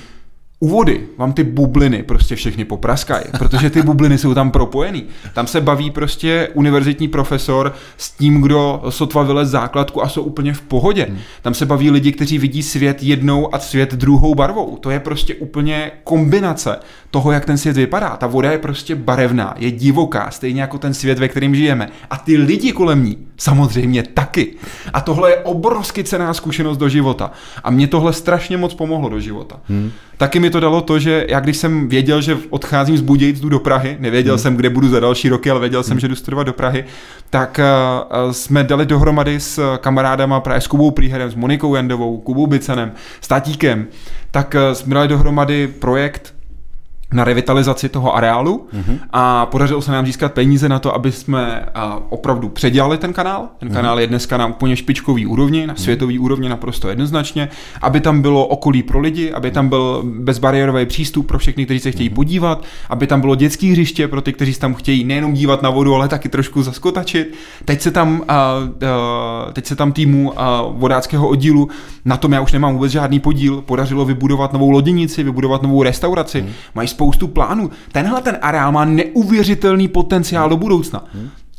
u vody vám ty bubliny prostě všechny popraskají, protože ty bubliny jsou tam propojený. Tam se baví prostě univerzitní profesor s tím, kdo sotva vylez základku a jsou úplně v pohodě. Hmm. Tam se baví lidi, kteří vidí svět jednou a svět druhou barvou. To je prostě úplně kombinace toho, jak ten svět vypadá. Ta voda je prostě barevná, je divoká, stejně jako ten svět, ve kterém žijeme. A ty lidi kolem ní samozřejmě taky. A tohle je obrovsky cená zkušenost do života. A mě tohle strašně moc pomohlo do života. Hmm. Taky mi to dalo to, že já když jsem věděl, že odcházím z Budějic, jdu do Prahy, nevěděl hmm. jsem, kde budu za další roky, ale věděl hmm. jsem, že jdu studovat do Prahy, tak uh, jsme dali dohromady s kamarádama právě s Kubou Príherem, s Monikou Jandovou, Kubou Bicenem, s Tatíkem, tak uh, jsme dali dohromady projekt na revitalizaci toho areálu mm-hmm. a podařilo se nám získat peníze na to, aby jsme opravdu předělali ten kanál. Ten mm-hmm. kanál je dneska na úplně špičkový úrovni, na mm-hmm. světový úrovni naprosto jednoznačně, aby tam bylo okolí pro lidi, aby tam byl bezbariérový přístup pro všechny, kteří se chtějí mm-hmm. podívat, aby tam bylo dětské hřiště pro ty, kteří se tam chtějí nejenom dívat na vodu, ale taky trošku zaskotačit. Teď se tam, a, a, teď se tam týmu a, vodáckého oddílu, na tom já už nemám vůbec žádný podíl, podařilo vybudovat novou loděnici, vybudovat novou restauraci, mm-hmm. mají spoustu plánů. Tenhle ten areál má neuvěřitelný potenciál do budoucna.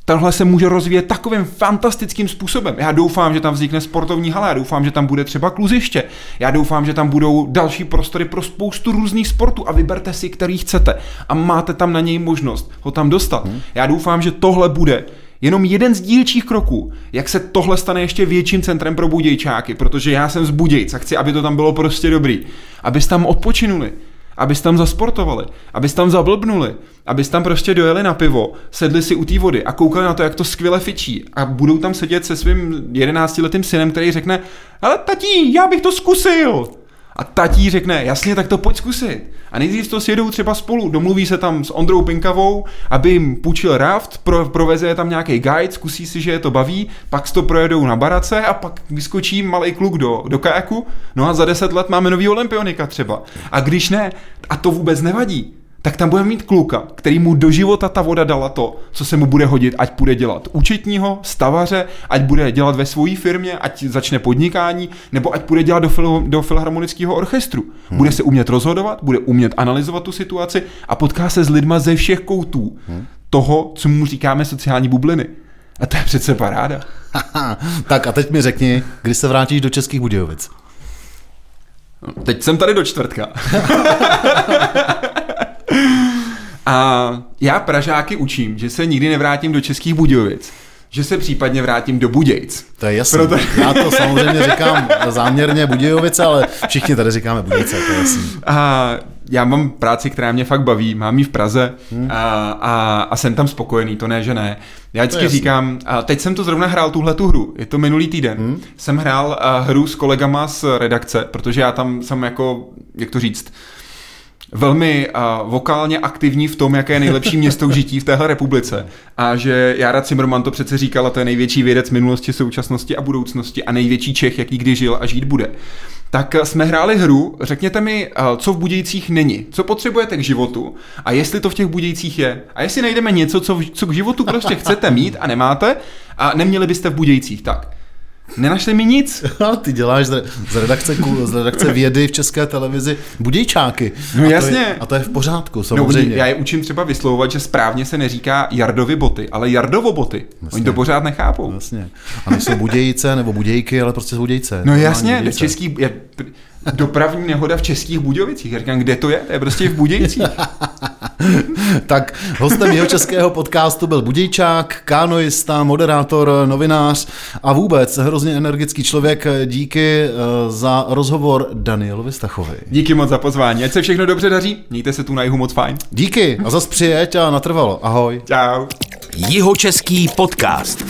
Tenhle se může rozvíjet takovým fantastickým způsobem. Já doufám, že tam vznikne sportovní hala, já doufám, že tam bude třeba kluziště, já doufám, že tam budou další prostory pro spoustu různých sportů a vyberte si, který chcete a máte tam na něj možnost ho tam dostat. Já doufám, že tohle bude jenom jeden z dílčích kroků, jak se tohle stane ještě větším centrem pro budějčáky, protože já jsem z Budějc a chci, aby to tam bylo prostě dobrý. Abyste tam odpočinuli, abys tam zasportovali, abys tam zablbnuli, abys tam prostě dojeli na pivo, sedli si u té vody a koukali na to, jak to skvěle fičí a budou tam sedět se svým jedenáctiletým synem, který řekne, ale tatí, já bych to zkusil. A tatí řekne, jasně, tak to pojď zkusit. A nejdřív to sjedou třeba spolu, domluví se tam s Ondrou Pinkavou, aby jim půjčil raft, pro, proveze je tam nějaký guide, zkusí si, že je to baví, pak to projedou na barace a pak vyskočí malý kluk do, do kajaku, no a za deset let máme nový olympionika třeba. A když ne, a to vůbec nevadí, tak tam budeme mít kluka, který mu do života ta voda dala to, co se mu bude hodit, ať bude dělat účetního, stavaře, ať bude dělat ve své firmě, ať začne podnikání, nebo ať bude dělat do, fil, do filharmonického orchestru. Hmm. Bude se umět rozhodovat, bude umět analyzovat tu situaci a potká se s lidma ze všech koutů hmm. toho, co mu říkáme sociální bubliny. A to je přece paráda. (laughs) tak a teď mi řekni, kdy se vrátíš do Českých Budějovic? Teď jsem tady do čtvrtka. (laughs) A já Pražáky učím, že se nikdy nevrátím do Českých Budějovic, že se případně vrátím do Budějc. To je jasné. Proto... Já to samozřejmě říkám záměrně Budějovice, ale všichni tady říkáme Budějce, to je jasný. A já mám práci, která mě fakt baví, mám ji v Praze hmm. a, a, a jsem tam spokojený, to ne, že ne. Já vždycky říkám, a teď jsem to zrovna hrál tuhle tu hru, je to minulý týden, hmm. jsem hrál hru s kolegama z redakce, protože já tam jsem jako, jak to říct, velmi uh, vokálně aktivní v tom, jaké je nejlepší město k žití v téhle republice. A že Jara Cimrman to přece říkala, to je největší vědec minulosti, současnosti a budoucnosti a největší Čech, jaký kdy žil a žít bude. Tak jsme hráli hru, řekněte mi, co v Budějcích není, co potřebujete k životu a jestli to v těch Budějcích je. A jestli najdeme něco, co, co k životu prostě chcete mít a nemáte a neměli byste v Budějcích, tak Nenašli mi nic. (laughs) No, ty děláš z, redakce, z redakce vědy v české televizi budějčáky. No a jasně. To je, a to je v pořádku, samozřejmě. No, já je učím třeba vyslovovat, že správně se neříká Jardovi boty, ale Jardovo boty. Jasně. Oni to pořád nechápou. Jasně. A nejsou budějce nebo budějky, ale prostě budějce. No jasně, budějce. český, je, dopravní nehoda v Českých Budějovicích. Já říkám, kde to je? To je prostě v Budějcích. (laughs) tak hostem jeho českého podcastu byl Budějčák, kánoista, moderátor, novinář a vůbec hrozně energický člověk. Díky eh, za rozhovor Danielovi Stachovi. Díky moc za pozvání. Ať se všechno dobře daří. Mějte se tu na jihu moc fajn. Díky a zas přijeď a natrvalo. Ahoj. Čau. Jihočeský podcast.